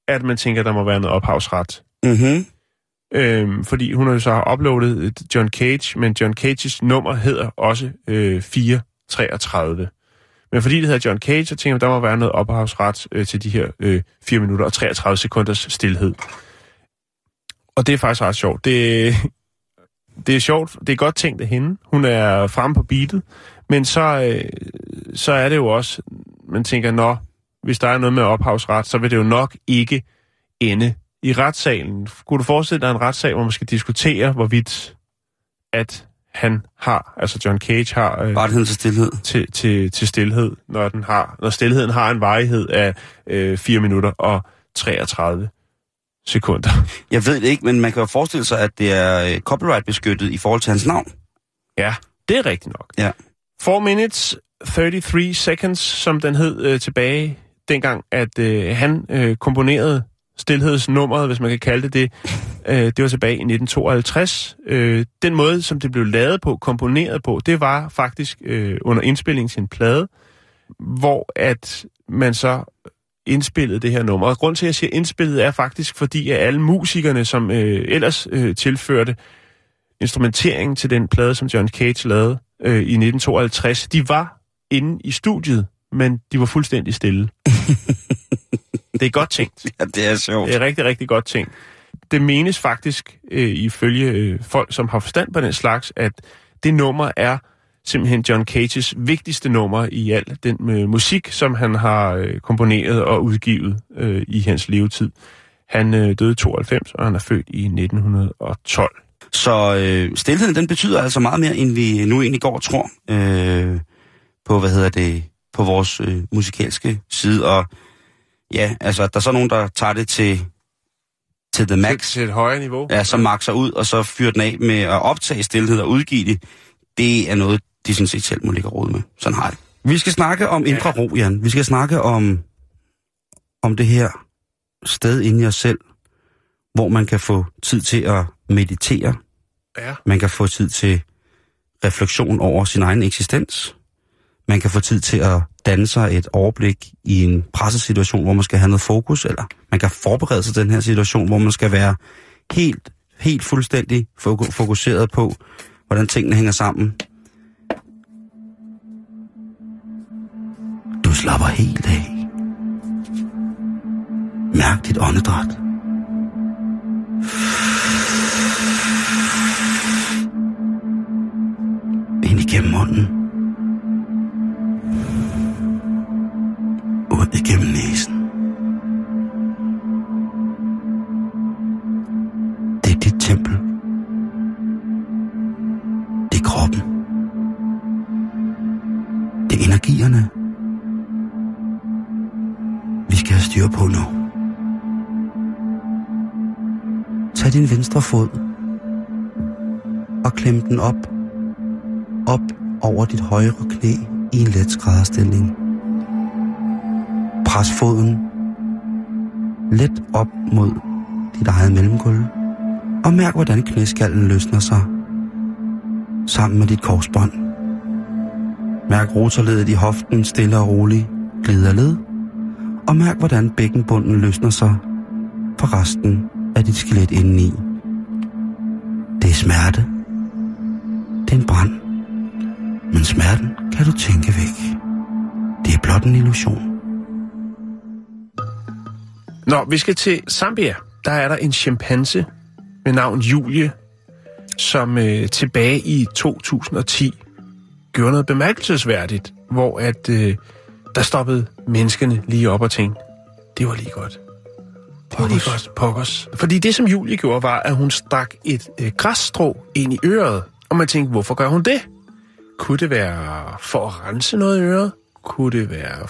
at man tænker, der må være noget ophavsret. Mhm. Øhm, fordi hun har jo så uploadet et John Cage, men John Cages nummer hedder også øh, 433. Men fordi det hedder John Cage, så tænker jeg, der må være noget ophavsret øh, til de her øh, 4 minutter og 33 sekunders stillhed. Og det er faktisk ret sjovt. Det, det er sjovt. Det er godt tænkt af hende. Hun er fremme på beatet. Men så, øh, så er det jo også, man tænker, nå, hvis der er noget med ophavsret, så vil det jo nok ikke ende i retssalen. Kunne du forestille dig en retssag, hvor man skal diskutere, hvorvidt at han har, altså John Cage har øh, Rettigheden til stillhed. til, til, til stillhed, når, den har, når stillheden har en varighed af øh, 4 minutter og 33 sekunder. Jeg ved det ikke, men man kan jo forestille sig, at det er øh, copyright-beskyttet i forhold til hans navn. Ja, det er rigtigt nok. Ja. 4 minutes 33 seconds, som den hed øh, tilbage dengang, at øh, han øh, komponerede stillhedsnummeret, hvis man kan kalde det det. Øh, det var tilbage i 1952. Øh, den måde, som det blev lavet på, komponeret på, det var faktisk øh, under indspillingen til en plade, hvor at man så indspillede det her nummer. Og grund til, at jeg siger indspillet, er faktisk fordi, at alle musikerne, som øh, ellers øh, tilførte instrumenteringen til den plade, som John Cage lavede øh, i 1952, de var inde i studiet, men de var fuldstændig stille. det er godt tænkt. Ja, det er sjovt. Det er rigtig, rigtig godt tænkt. Det menes faktisk, øh, ifølge øh, folk, som har forstand på den slags, at det nummer er simpelthen John Cages vigtigste nummer i al den øh, musik, som han har øh, komponeret og udgivet øh, i hans levetid. Han øh, døde i 92, og han er født i 1912. Så øh, stilheden, den betyder altså meget mere, end vi nu egentlig går og tror øh, på, hvad hedder det, på vores øh, musikalske side. Og ja, altså, der er så nogen, der tager det til, til the max. Til, til et højere niveau. Ja, så makser ud, og så fyrer den af med at optage stillhed og udgive det. Det er noget, de sådan set selv må ligge råd med. Sådan har det. Vi skal snakke om indre ro, Jan. Vi skal snakke om, om det her sted inde i os selv, hvor man kan få tid til at meditere. Ja. Man kan få tid til refleksion over sin egen eksistens. Man kan få tid til at danne sig et overblik i en pressesituation, hvor man skal have noget fokus, eller man kan forberede sig til den her situation, hvor man skal være helt, helt fuldstændig fokuseret på, hvordan tingene hænger sammen. Du slapper helt af. Mærk dit åndedræt. Ind igennem munden. Ud igennem næsen. Det er dit tempel. Det er kroppen. Det er energierne. Vi skal have styr på nu. Tag din venstre fod og klem den op, op over dit højre knæ i en let skrædderstilling. Pres foden let op mod dit eget mellemgulv, og mærk, hvordan knæskallen løsner sig sammen med dit korsbånd. Mærk rotorledet i hoften stille og roligt glider led, og mærk, hvordan bækkenbunden løsner sig fra resten af dit skelet indeni. Det er smerte. Det er en brand. Men smerten kan du tænke væk. Det er blot en illusion. Nå, vi skal til Zambia. Der er der en chimpanse med navn Julie, som øh, tilbage i 2010 gjorde noget bemærkelsesværdigt, hvor at øh, der stoppede menneskene lige op og tænkte, det var lige godt. Det var lige godt, pokkers. Fordi det, som Julie gjorde, var, at hun stak et øh, græsstrå ind i øret. Og man tænkte, hvorfor gør hun det? Kunne det være for at rense noget i øret? Kunne det være,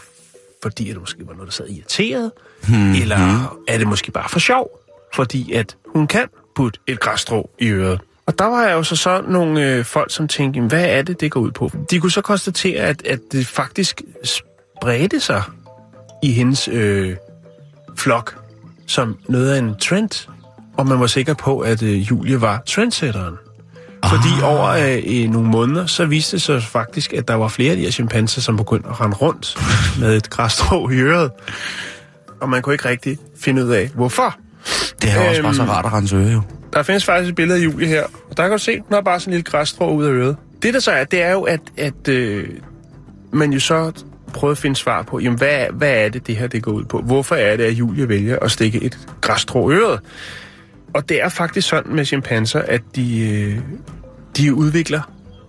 fordi det måske var noget, der sad irriteret? Hmm. Eller er det måske bare for sjov? Fordi at hun kan putte et græsstrå i øret. Og der var jo så, så nogle øh, folk, som tænkte, hvad er det, det går ud på? De kunne så konstatere, at, at det faktisk spredte sig i hendes øh, flok som noget af en trend. Og man var sikker på, at øh, Julie var trendsetteren. Fordi over øh, i nogle måneder, så viste det sig faktisk, at der var flere af de her chimpanser, som begyndte at rende rundt med et græsstrå i øret. Og man kunne ikke rigtig finde ud af, hvorfor. Det er jo også bare så Øhm. rart at rense øre, jo. Der findes faktisk et billede af Julie her, og der kan du se, den har bare sådan en lille græsstrå ud af øret. Det der så er, det er jo, at, at øh, man jo så prøvede at finde svar på, jamen hvad, hvad er det, det her det går ud på? Hvorfor er det, at Julie vælger at stikke et græsstrå i øret? Og det er faktisk sådan med chimpanser, at de, øh, de udvikler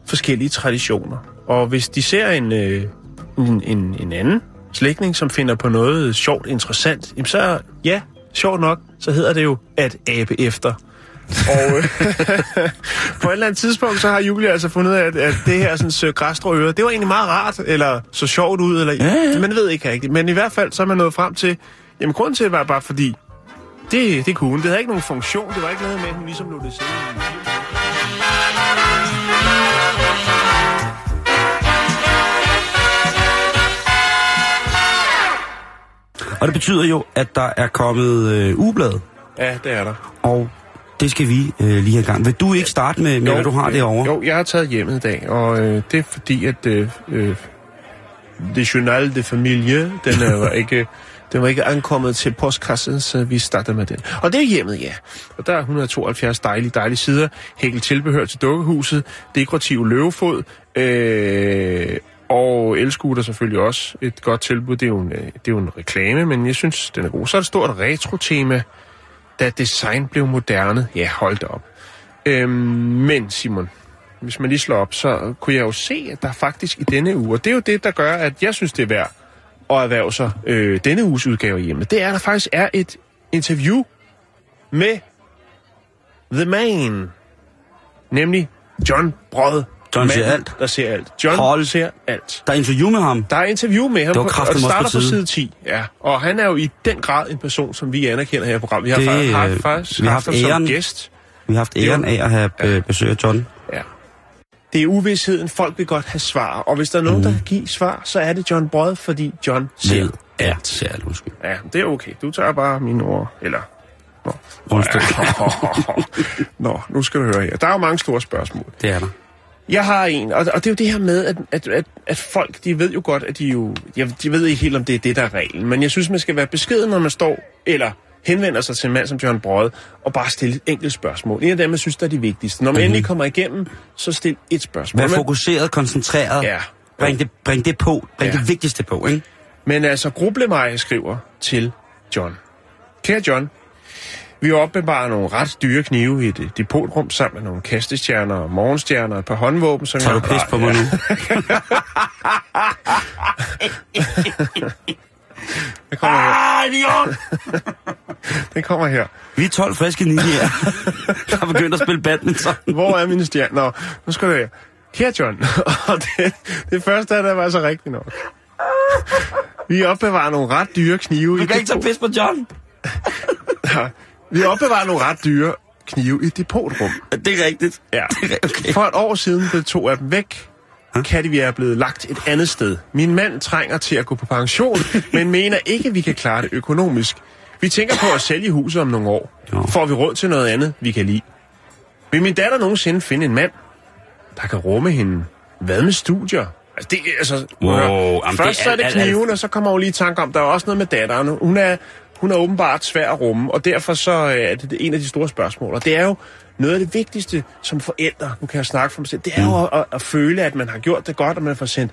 forskellige traditioner. Og hvis de ser en, øh, en, en, en anden slægtning, som finder på noget sjovt, interessant, jamen så, ja, sjovt nok, så hedder det jo at abe efter. Og øh, på et eller andet tidspunkt, så har Julie altså fundet ud af, at, at det her sådan, øh, græsstrå øre, det var egentlig meget rart, eller så sjovt ud, eller Ja, ja. man ved ikke rigtigt. Men i hvert fald, så er man nået frem til, jamen grunden til det var bare fordi, det, det kunne hun. Det havde ikke nogen funktion. Det var ikke noget med, at hun ligesom lå det sidde. Og det betyder jo, at der er kommet øh, ugeblad, Ja, det er der. og det skal vi øh, lige have gang. Vil du ikke starte med, med hvad du har derovre? Jo, jeg har taget hjemmet i dag, og øh, det er fordi, at øh, øh, det Journal de Familie, den er jo ikke, den var ikke ankommet til postkassen, så vi startede med den. Og det er hjemmet, ja. Og der er 172 dejlige, dejlige sider. Hækkel tilbehør til dukkehuset. Dekorativ løvefod. Øh, og elskuter selvfølgelig også et godt tilbud. Det er, jo en, øh, det er jo en reklame, men jeg synes, den er god. Så er der stort retro-tema, da design blev moderne. Ja, hold da op. Øhm, men Simon, hvis man lige slår op, så kunne jeg jo se, at der faktisk i denne uge, og det er jo det, der gør, at jeg synes, det er værd at erhverve sig øh, denne uges udgave hjemme, det er, at der faktisk er et interview med The Man, nemlig John Brod. John ser alt. Der ser alt. John Hold. ser alt. Der er interview med ham. Der er interview med ham, Det var på- og starter på side 10. Ja, og han er jo i den grad en person, som vi anerkender her i programmet. Vi har Det, faktisk, øh, faktisk vi har haft haft som æren. gæst. Vi har haft æren af at have øh, besøg af John. Ja. Det er uvidsheden. Folk vil godt have svar. Og hvis der er nogen, Mm. der kan give svar, så er det John Brod, fordi John Ved alt. Ser alt, undskyld. Ja, det er okay. Du tager bare mine ord. Eller... Nå. Undskyld. Nå, nu skal du høre her. Der er jo mange store spørgsmål. Det er der. Jeg har en, og, og det er jo det her med, at, at, at, at folk, de ved jo godt, at de jo... Jeg, de ved ikke helt, om det er det, der er reglen. Men jeg synes, man skal være beskeden, når man står, eller henvender sig til en mand som John Brød, og bare stille et enkelt spørgsmål. En af dem, jeg synes, der er de vigtigste. Når man mm-hmm. endelig kommer igennem, så stil et spørgsmål. Vær fokuseret, koncentreret. Ja. Bring det, bring det på. Bring Ja. det vigtigste på, ikke? Men altså, Grublemej skriver til John. Kære John, vi opbevarer nogle ret dyre knive i et depotrum sammen med nogle kastestjerner og morgenstjerner og et par håndvåben, som Tager du jeg pis på mig nu? Det kommer. Ah, idiot! Det kommer her. Vi er 12 friske ninjaer, der har begyndt at spille badminton. Hvor er mine stjerner? Nå, nu skal du her. John, og det, det første af det var så rigtigt nok. Vi opbevarer nogle ret dyre knive Du kan ikke tage pis på John. Vi opbevarer nogle ret dyre knive i et depotrum. Det er rigtigt. Ja. Okay. For et år siden blev to af dem væk. Katte, er blevet lagt et andet sted. Min mand trænger til at gå på pension, men mener ikke, at vi kan klare det økonomisk. Vi tænker på at sælge huset om nogle år. Jo. Får vi råd til noget andet, vi kan lide. Vil min datter nogensinde finde en mand, der kan rumme hende? Hvad med studier? Altså, det, altså, Wow, hør. Først det så er er det kniven, og så kommer hun lige i tanke om, der er også noget med datteren. Hun er, hun er åbenbart svær at rumme, og derfor så øh, er det en af de store spørgsmål. Og det er jo noget af det vigtigste som forældre, nu kan jeg snakke for mig selv, det er jo at, at, at føle, at man har gjort det godt, og man får sendt,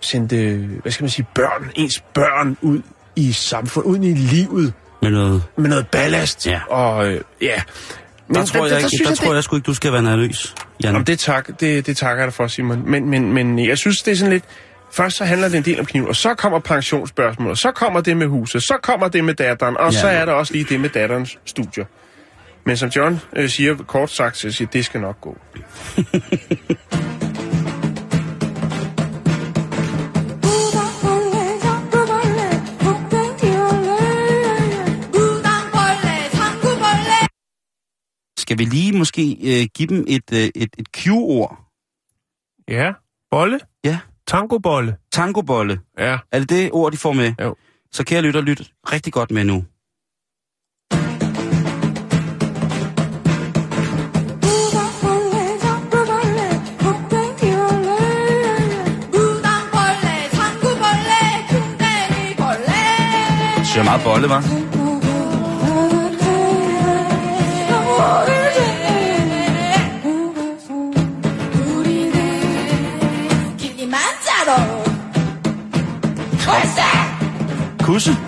sendt øh, hvad skal man sige, børn, ens børn ud i samfundet, ud i livet, Med noget... med noget ballast. Ja. Og øh, ja. Men Der tror jeg, ikke, der tror jeg sgu ikke, du skal være nervøs, Jan. Jamen, det, tak, det, det takker jeg dig for, Simon. Men, men, men jeg synes, det er sådan lidt... Først så handler det en del om kniven, og så kommer pensionsspørgsmålet, og så kommer det med huset, så kommer det med datteren, og Ja. så er der også lige det med datterens studier. Men som John øh, siger, kort sagt, så siger, det skal nok gå. Skal vi lige måske øh, give dem et, øh, et, et Q-ord? Ja, bolle. Ja. Tangobolle. Tangobolle. Ja. Er det det ord, de får med? Jo. Så kære lytter, lyt rigtig godt med nu. Det er meget bolle, var. Kusse? Det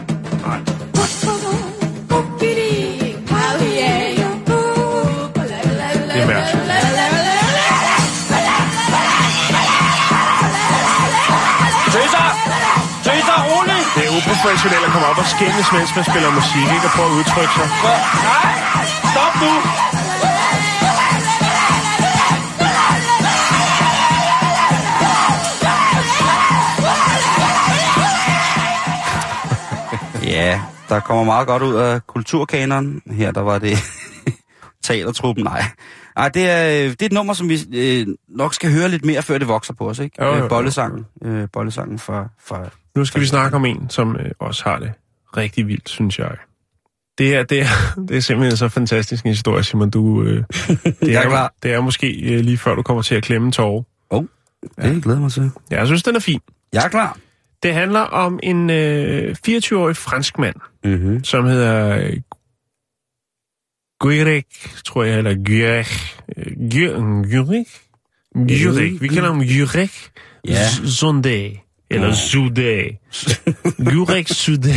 er mærkeligt. Det er uprofessionelt at komme op og skændes, mens man spiller musik, ikke? Og prøve at udtrykke sig. Nej! Stop nu! Ja, der kommer meget godt ud af kulturkanonen. Her der var det teatertruppen. Nej, Nej det, er, det er et nummer, som vi øh, nok skal høre lidt mere, før det vokser på os. Ikke? Jo, jo, jo. Øh, Bollesangen, øh, bollesangen fra, fra... Nu skal vi snakke om en, som øh, også har det rigtig vildt, synes jeg. Det er, det er, det er simpelthen så fantastisk en historie, Simon. Du, øh, det, er er, klar. det er måske øh, lige før, du kommer til at klemme tårer. Det glæder mig til. Ja, jeg synes, den er fin. Jeg er klar. Det handler om en øh, 24-årig fransk mand, Mm-hmm. som hedder øh, Guirek, tror jeg, eller Guirek. Guirek? Guirek. Vi kalder ham Guirek Ja. Zonde. Eller Ja. Zude. Guirek Zude.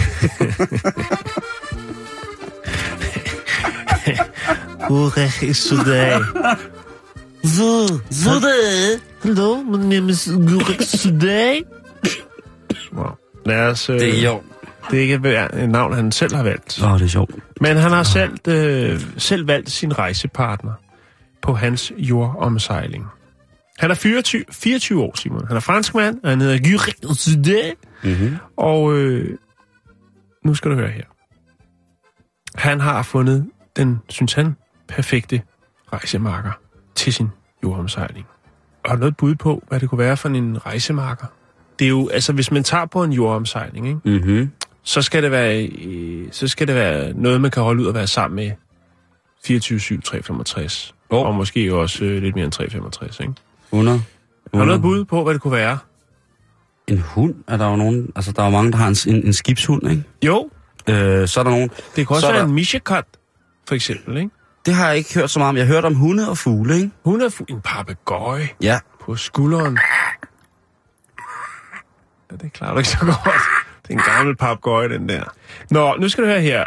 Guirek Zude. Zude. Hello, my name is Guirek Zude. Wow. Lad os... Øh, Det er jo. det er ikke et navn, han selv har valgt. Oh, det er sjovt. Men han har selv, øh, selv valgt sin rejsepartner på hans jordomsejling. Han er 24, 24 år, Simon. Han er franskmand, og han hedder Guy Zidé. Mm-hmm. Og øh, nu skal du høre her. Han har fundet den, synes han, perfekte rejsemarker til sin jordomsejling. Og har du noget bud på, hvad det kunne være for en rejsemarker? Det er jo, altså hvis man tager på en jordomsejling, ikke? Mm-hmm. så skal det være, øh, så skal det være noget, man kan holde ud og være sammen med 24-7, 365. Jo. Og måske også øh, lidt mere end 365, ikke? Under. Har du noget bud på, hvad det kunne være? En hund er der jo nogen... Altså, der er jo mange, der har en, en, en skibshund, ikke? Jo, Øh, så er der nogen... det kunne også Så være der- en mishekat, for eksempel, ikke? Det har jeg ikke hørt så meget om. Jeg har hørt om hunde og fugle, ikke? Hun er fu- en papegøje Ja. på skulderen. Ja, det klarer du ikke så godt. Det er en gammel papegøje, den der. Nå, nu skal du høre her.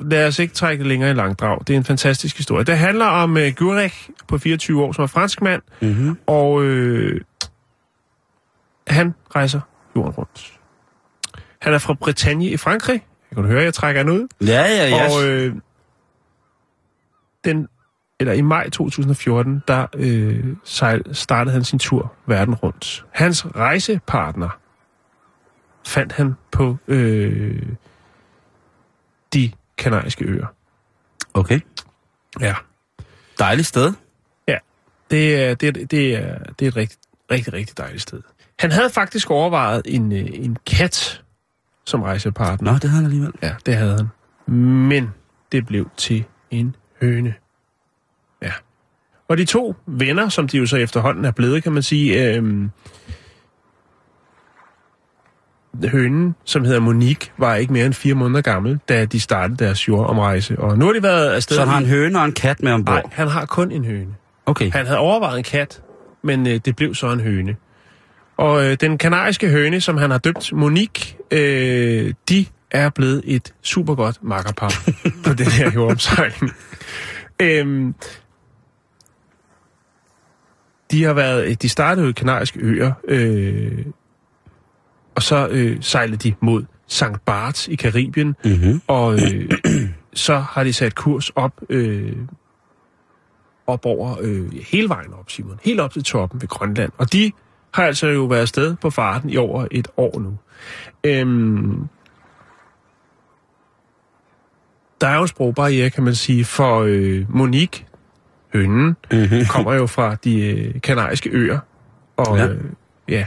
Lad os ikke trække det længere i langdrag. Det er en fantastisk historie. Det handler om uh, Gurek på 24 år, som er fransk mand, Mm-hmm. Og øh, han rejser jorden rundt. Han er fra Bretagne i Frankrig. Jeg kan du høre, jeg trækker han ud. Ja, ja, ja. Og øh, den, eller i maj 2014, der øh, sejl, startede han sin tur verden rundt. Hans rejsepartner fandt han på øh, de kanariske øer. Okay. Ja. Dejligt sted. Det er, det, er, det er, det er et rigtig, rigtig, rigtig dejligt sted. Han havde faktisk overvejet en, øh, en kat som rejsepartner. Nå, det havde han alligevel. Ja, det havde han. Men det blev til en høne. Ja. Og de to venner, som de jo så efterhånden er blevet, kan man sige, øhm, hønen, som hedder Monique, var ikke mere end fire måneder gammel, da de startede deres jordomrejse. Og nu har de været afsted... Så han har en høne og en kat med ombord. Nej, han har kun en høne. Okay. Han havde overvejet en kat, men øh, det blev så en høne. Og øh, den kanariske høne, som han har døbt Monique, øh, de er blevet et super godt makkerpar på den her jordomsejling. Øhm, de har været, de startede jo i kanariske øer, øh, og så øh, sejlede de mod St. Barts i Karibien, Mm-hmm. og øh, så har de sat kurs op, øh, op over øh, hele vejen op, Simon. Helt op til toppen ved Grønland. Og de har altså jo været afsted på farten i over et år nu. Øhm, der er jo en sprogbarriere, kan man sige, for øh, Monique, hønnen, Mm-hmm. kommer jo fra de øh, kanariske øer. Og Ja. øh, ja.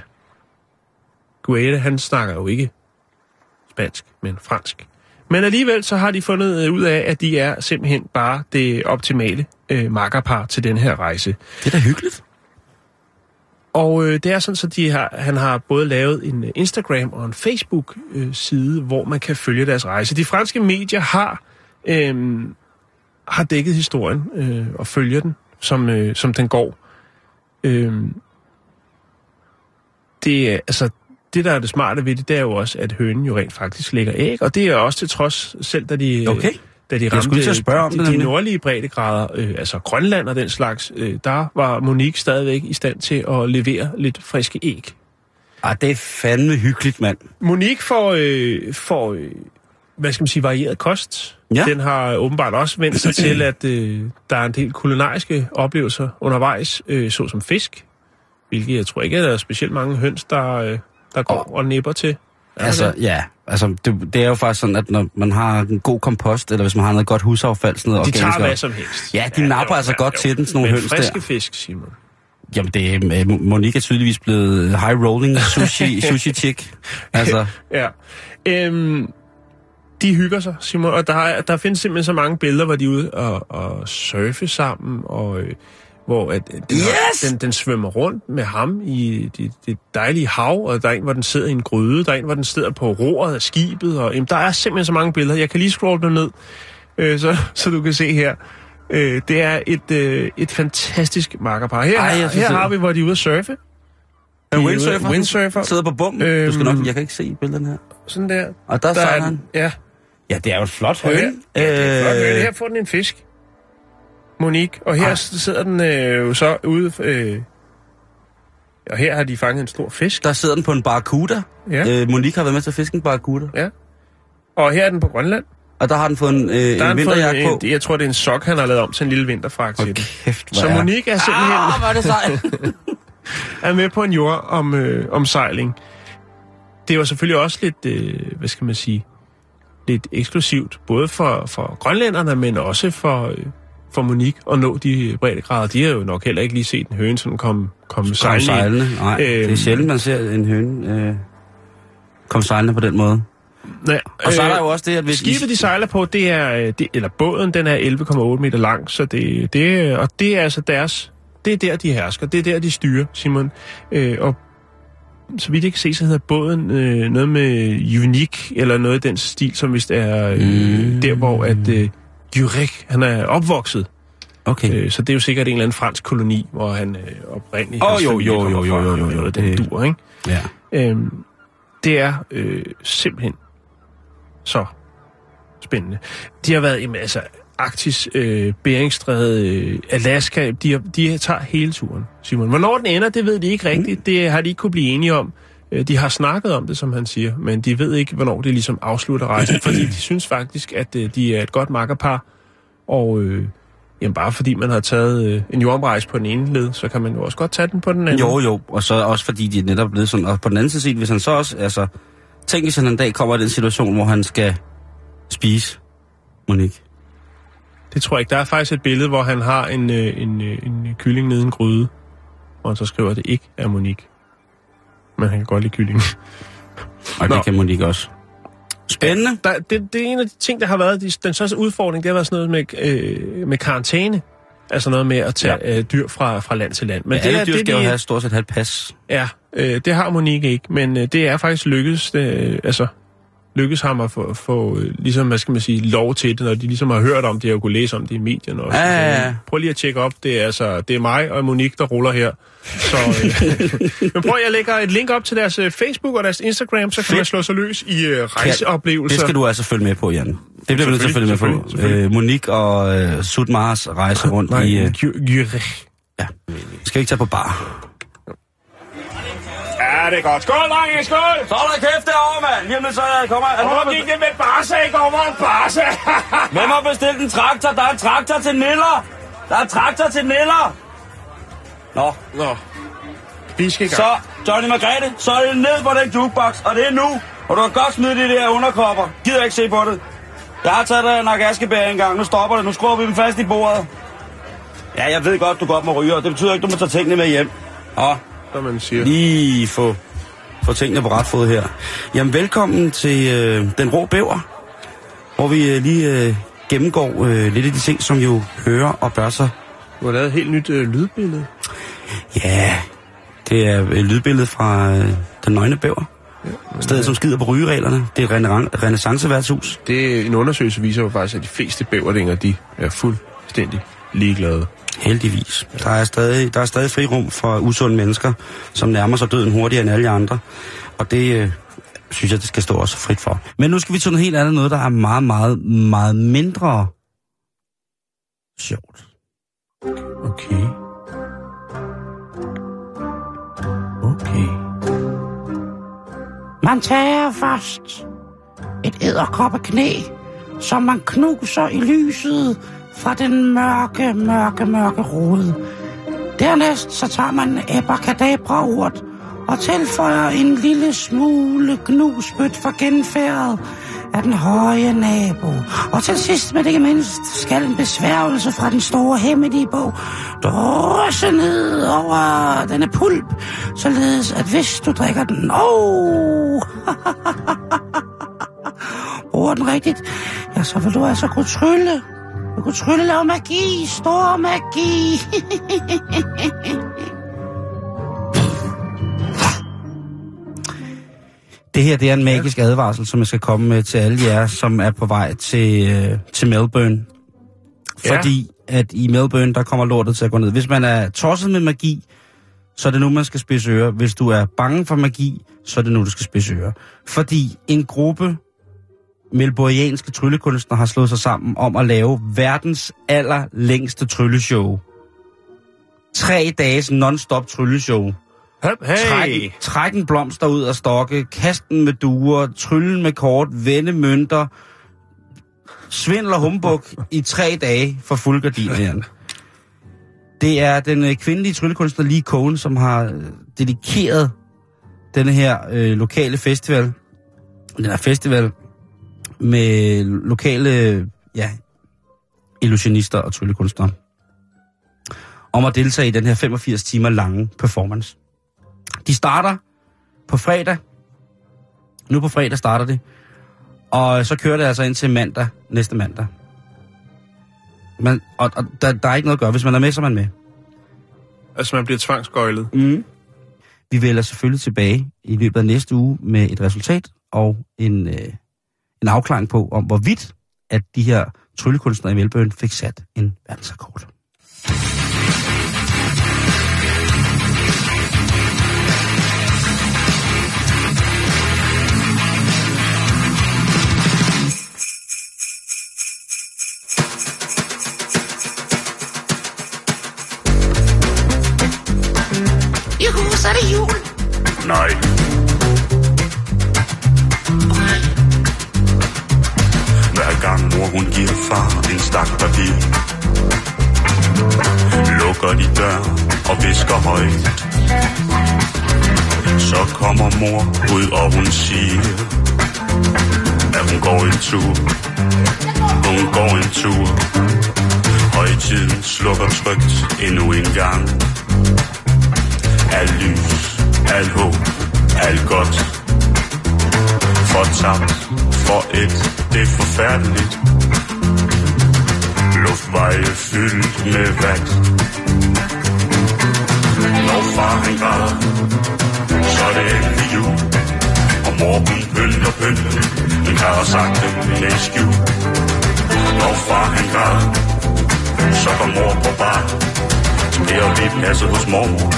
Guede, han snakker jo ikke spansk, men fransk. Men alligevel så har de fundet øh, ud af, at de er simpelthen bare det optimale øh, makkerpar til den her rejse. Det er da hyggeligt. Og øh, det er sådan, så de har, han har både lavet en øh, Instagram og en Facebook-side, hvor man kan følge deres rejse. De franske medier har, øh, har dækket historien øh, og følger den, som, øh, som den går. Øh, det, er, altså, det, der er det smarte ved det, det er jo også, at hønen jo rent faktisk lægger æg, og det er også til trods, selv da de, Okay. da de Jeg ramte at spørge om de, de nordlige breddegrader, øh, altså Grønland og den slags, øh, der var Monique stadigvæk i stand til at levere lidt friske æg. Ah, det er fandme hyggeligt, mand. Monique får, øh, får øh, hvad skal man sige, varieret kost. Ja. Den har åbenbart også vendt sig til, at øh, der er en del kulinariske oplevelser undervejs, øh, såsom fisk, hvilket jeg tror ikke, at der er specielt mange høns, der, øh, der går og nipper til. Er Altså, det? ja. Altså, det, det er jo faktisk sådan, at når man har en god kompost, eller hvis man har noget godt husaffald, sådan noget de tager hvad som helst. Ja, de napper altså godt til den, sådan nogle høns friske der. fisk, Simon. Jamen, det er, øh, Monique er tydeligvis blevet high rolling sushi, sushi chick. Altså, Ja. Øhm, de hygger sig, Simon, og der, er- der findes simpelthen så mange billeder, hvor de er ude og, og surfe sammen, og øh, hvor at, den, har- Yes! den, den svømmer rundt med ham i det, det dejlige hav, og der er en, hvor den sidder i en gryde, der er en, hvor den sidder på roret af skibet, og jamen, der er simpelthen så mange billeder. Jeg kan lige scrolle dem ned, øh, så, så du kan se her. Øh, det er et, øh, et fantastisk makkerpar. Her, Ej, her det- har vi, hvor de er ude at surfe. Er windsurfer? Windsurfer. Sidder på bummen. Du skal Øhm. nok, jeg kan ikke se billederne her. Sådan der. Og der, Der er han. Ja. Ja, det er jo et flot høn. ja, det er flot. Øh, Her får den en fisk. Monique. Og her Ej. sidder den øh, jo så ude... Øh, og her har de fanget en stor fisk. Der sidder den på en barracuda. Ja. Øh, Monique har været med til at fiske en barracuda. Ja. Og her er den på Grønland. Og der har den fået en, øh, Der er en vinterjakke på. fået en, jeg tror, det er en sok, han har lavet om til en lille vinterfragt til. Kæft, Så Monique er simpelthen Ah, hvor er det sejt. er med på en jord om, øh, om sejling. Det var selvfølgelig også lidt, øh, hvad skal man sige, lidt eksklusivt, både for, for grønlænderne, men også for, øh, for Monique at nå de breddegrader. De har jo nok heller ikke lige set en høne sådan komme kom Kom sejlende. sejlende. Nej, det er Øhm. sjældent, man ser en høne øh, komme sejlende på den måde. Nej, Og så er der øh, jo også det, at hvis... Skibet, de sejler på, det er, øh, det, eller båden, den er 11,8 meter lang, så det, det, og det er altså deres, det er der, de hersker, det er der, de styrer, Simon. Øh, og så vidt jeg kan se, så hedder båden øh, noget med unik, eller noget i den stil, som vist er øh, Mm. der, hvor at øh, Jurek, han er opvokset. Okay. Øh, så det er jo sikkert en eller anden fransk koloni, hvor han øh, oprindeligt... Åh, hans jo, jo, jo, jo, jo, jo, jo, af den dur, ikke? Ja. Øhm, det er øh, simpelthen så spændende. De har været, jamen, altså, Arktis, øh, Beringstræde, øh, Alaska, de, har, de tager hele turen, Simon. Hvornår den ender, det ved de ikke rigtigt. Det har de ikke kunne blive enige om. Øh, De har snakket om det, som han siger, men de ved ikke, hvornår det ligesom afslutter rejsen, fordi de synes faktisk, at øh, de er et godt makkerpar, og øh, jamen, bare fordi man har taget øh, en jordomrejse på den ene led, så kan man jo også godt tage den på den anden. Jo, jo, og så også fordi de er netop blevet sådan, og på den anden side, hvis han så også, altså, tænk hvis han en dag kommer i den situation, hvor han skal spise Monique. Det tror jeg ikke. Der er faktisk et billede, hvor han har en, øh, en, øh, en kylling nede i en gryde, han så skriver, at det ikke er Monique. Men han kan godt lide kylling. Og Nå. det kan Monique også. Spændende. Der, det, det er en af de ting, der har været de, den største udfordring, det har været sådan noget med, øh, med karantæne. Altså noget med at tage ja. øh, dyr fra, fra land til land. Men Men alle er dyr det, skal jo de- have stort set have et pas. Ja, øh, det har Monique ikke, men øh, det er faktisk lykkedes, øh, altså lykkedes ham at få, få øh, ligesom, hvad skal man sige, lov til det, når de ligesom har hørt om det, og kunne læse om det i medierne også. Ja, ja, ja. Så, Prøv lige at tjekke op, det er, altså, det er mig og Monique, der ruller her. Så, øh, men prøv, jeg lægger et link op til deres øh, Facebook og deres Instagram, så kan man slå sig løs i øh, rejseoplevelser. Det skal du altså følge med på, Jan. Det bliver vi nødt til at følge med på. Øh, Monique og øh, Sudmars rejse rundt Nej, i... Øh, Gyre. ja. Skal ikke tage på bar? Ja, det er godt. Skål, drenge, skål! Så hold da kæft derovre, mand! Lidt, så kommer... Er Hvor gik det med Barca i går? Hvor er Barca? Hvem har bestilt en traktor? Der er en traktor til Niller! Der er en traktor til Niller! Nå, Nå, vi skal i gang. så Johnny Margrethe, så er det ned på den jukebox, og det er nu. Og du kan godt smide de der underkopper. Gider ikke se på det. Jeg har taget dig nok askebær engang. Nu stopper det. Nu skruer vi dem fast i bordet. Ja, jeg ved godt, du godt må ryge, og det betyder ikke, du må tage tingene med hjem. Og som man siger. lige få, få tingene på ret fod her. Jamen, velkommen til øh, Den Rå Bæver, hvor vi øh, lige øh, gennemgår øh, lidt af de ting, som jo hører og bør sig. Du har lavet et helt nyt øh, lydbillede. Ja, det er et lydbillede fra øh, Den Nøgne Bæver. Stedet, som skider på rygereglerne. Det er et rena- renaissanceværtshus. Det, en undersøgelse viser jo faktisk, at de fleste bæverdinger, de er fuldstændig ligeglade. Heldigvis. Der er, stadig, der er stadig fri rum for usunde mennesker, som nærmer sig døden hurtigere end alle de andre. Og det øh, synes jeg, det skal stå også frit for. Men nu skal vi til noget helt andet, noget der er meget, meget, meget mindre sjovt. Okay. Okay. Man tager først et æderkoppe knæ, som man knuser i lyset fra den mørke, mørke, mørke rode. Dernæst så tager man abracadabra-urt og tilføjer en lille smule gnusbødt for genfærdet af den høje nabo. Og til sidst, men ikke mindst, skal en besværgelse fra den store hemmelige bog drysse ned over denne pulp, således at hvis du drikker den, oh, bruger den rigtigt, ja, så vil du altså kunne trylle du kunne trylle lave magi, stor magi. Det her det er en magisk advarsel, som jeg skal komme med til alle jer, som er på vej til, øh, til Melbourne. Ja. Fordi at i Melbourne, der kommer lortet til at gå ned. Hvis man er tosset med magi, så er det nu, man skal spidse ører. Hvis du er bange for magi, så er det nu, du skal spidse ører. Fordi en gruppe melbourianske tryllekunstnere har slået sig sammen om at lave verdens allerlængste trylleshow. Tre dages non-stop trylleshow. Hey. Træk, træk en blomster ud af stokke, kasten med duer, tryllen med kort, vende mønter, svindel og humbug i tre dage for fuldgardineren. Det er den øh, kvindelige tryllekunstner Lee Cohen, som har øh, dedikeret denne her øh, lokale festival, den her festival med lokale ja, illusionister og tryllekunstnere, om at deltage i den her 85 timer lange performance. De starter på fredag. Nu på fredag starter det. Og så kører det altså ind til mandag, næste mandag. Men, og, og der, der er ikke noget at gøre. Hvis man er med, så er man med. Altså, man bliver tvangsgøjlet. Mm. Vi vælger selvfølgelig tilbage i løbet af næste uge med et resultat og en, øh, en afklaring på, om hvorvidt at de her tryllekunstnere i Melbourne fik sat en verdensrekord. Juhu, så er det jul. Nej. Gang mor hun giver far en stak papir. Lukker de dør og visker højt. Så kommer mor ud og hun siger At hun går en tur. Hun går en tur. Højtiden slukker trygt endnu en gang. Al lys, al håb, alt godt. Fortabt for et, det er forfærdeligt. Luftveje fyldt med vand. Når far han græder, så er det endelig jul. Og mor hun pynter den men græder sagte med skjul Når far han græder, så går mor på bar. Så bliver vi passet hos mormor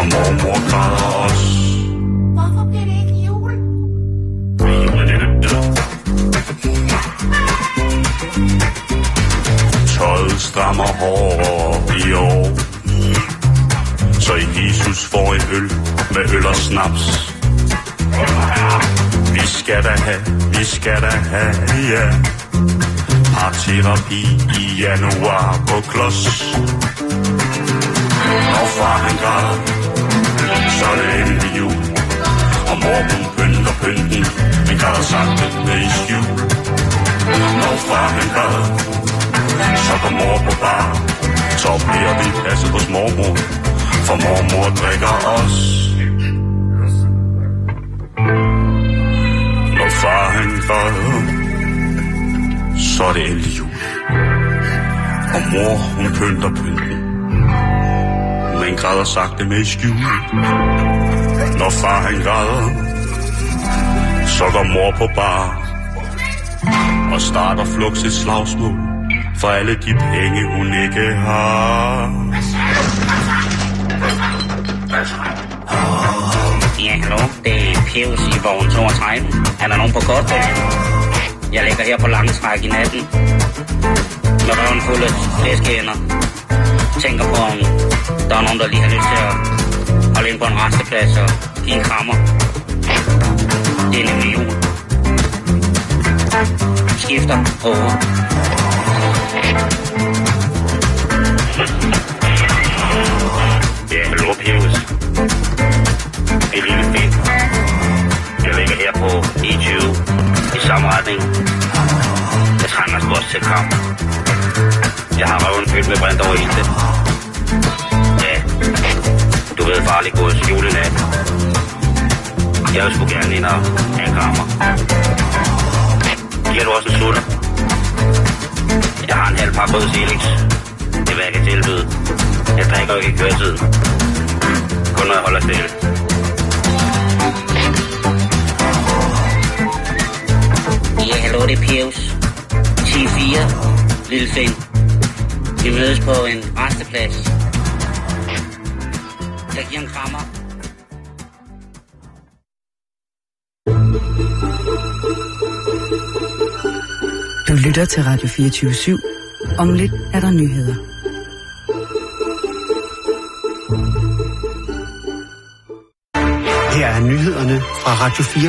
Og mormor græder også. Strammer hårdere i år. Så Jesus får en øl med øl og snaps. Vi skal da have, vi skal da have, ja. Parterapi i januar på klods. Når far han græder, så er det endelig jul. Og mor hun pynter pynten, men græder sagte med i skjul. Når far han græder, så kom mor på bar. Så bliver vi passet hos mormor, for mormor drikker os. Når far han græder, så er det endelig jul. Og mor hun pynter pynten, men græder sagte med skjul. Når far han græder, så går mor på bar og starter flugt et slagsmål for alle de penge, hun ikke har. Ja, hallo. Det er Pius i vogn 32. Er der nogen på kortet? Jeg ligger her på langtræk i natten. Med røven fuld af flæskeænder. Tænker på, om der er nogen, der lige har lyst til at holde ind på en resteplads og give en krammer. Det er nemlig jul. Skifter over. Ja, hallo, Pius. Det er lille fedt. Jeg ligger her på E20 i samme retning. Jeg trænger sgu også til kram. Jeg har røven fyldt med brændt over ilte. Ja, du ved farlig gods julenat. Jeg vil sgu gerne ind og have en krammer. Giver du også en sutter? Jeg har en halv par både Felix. Det er, hvad jeg kan tilbyde. Jeg drikker ikke i køretiden. Kun når jeg holder stille. Ja, hallo, det er Pius. 10-4, Lille Finn. Vi mødes på en resteplads. Jeg giver en krammer. Lytter til Radio 24 /7. Om lidt er der nyheder. Her er nyhederne fra Radio 4.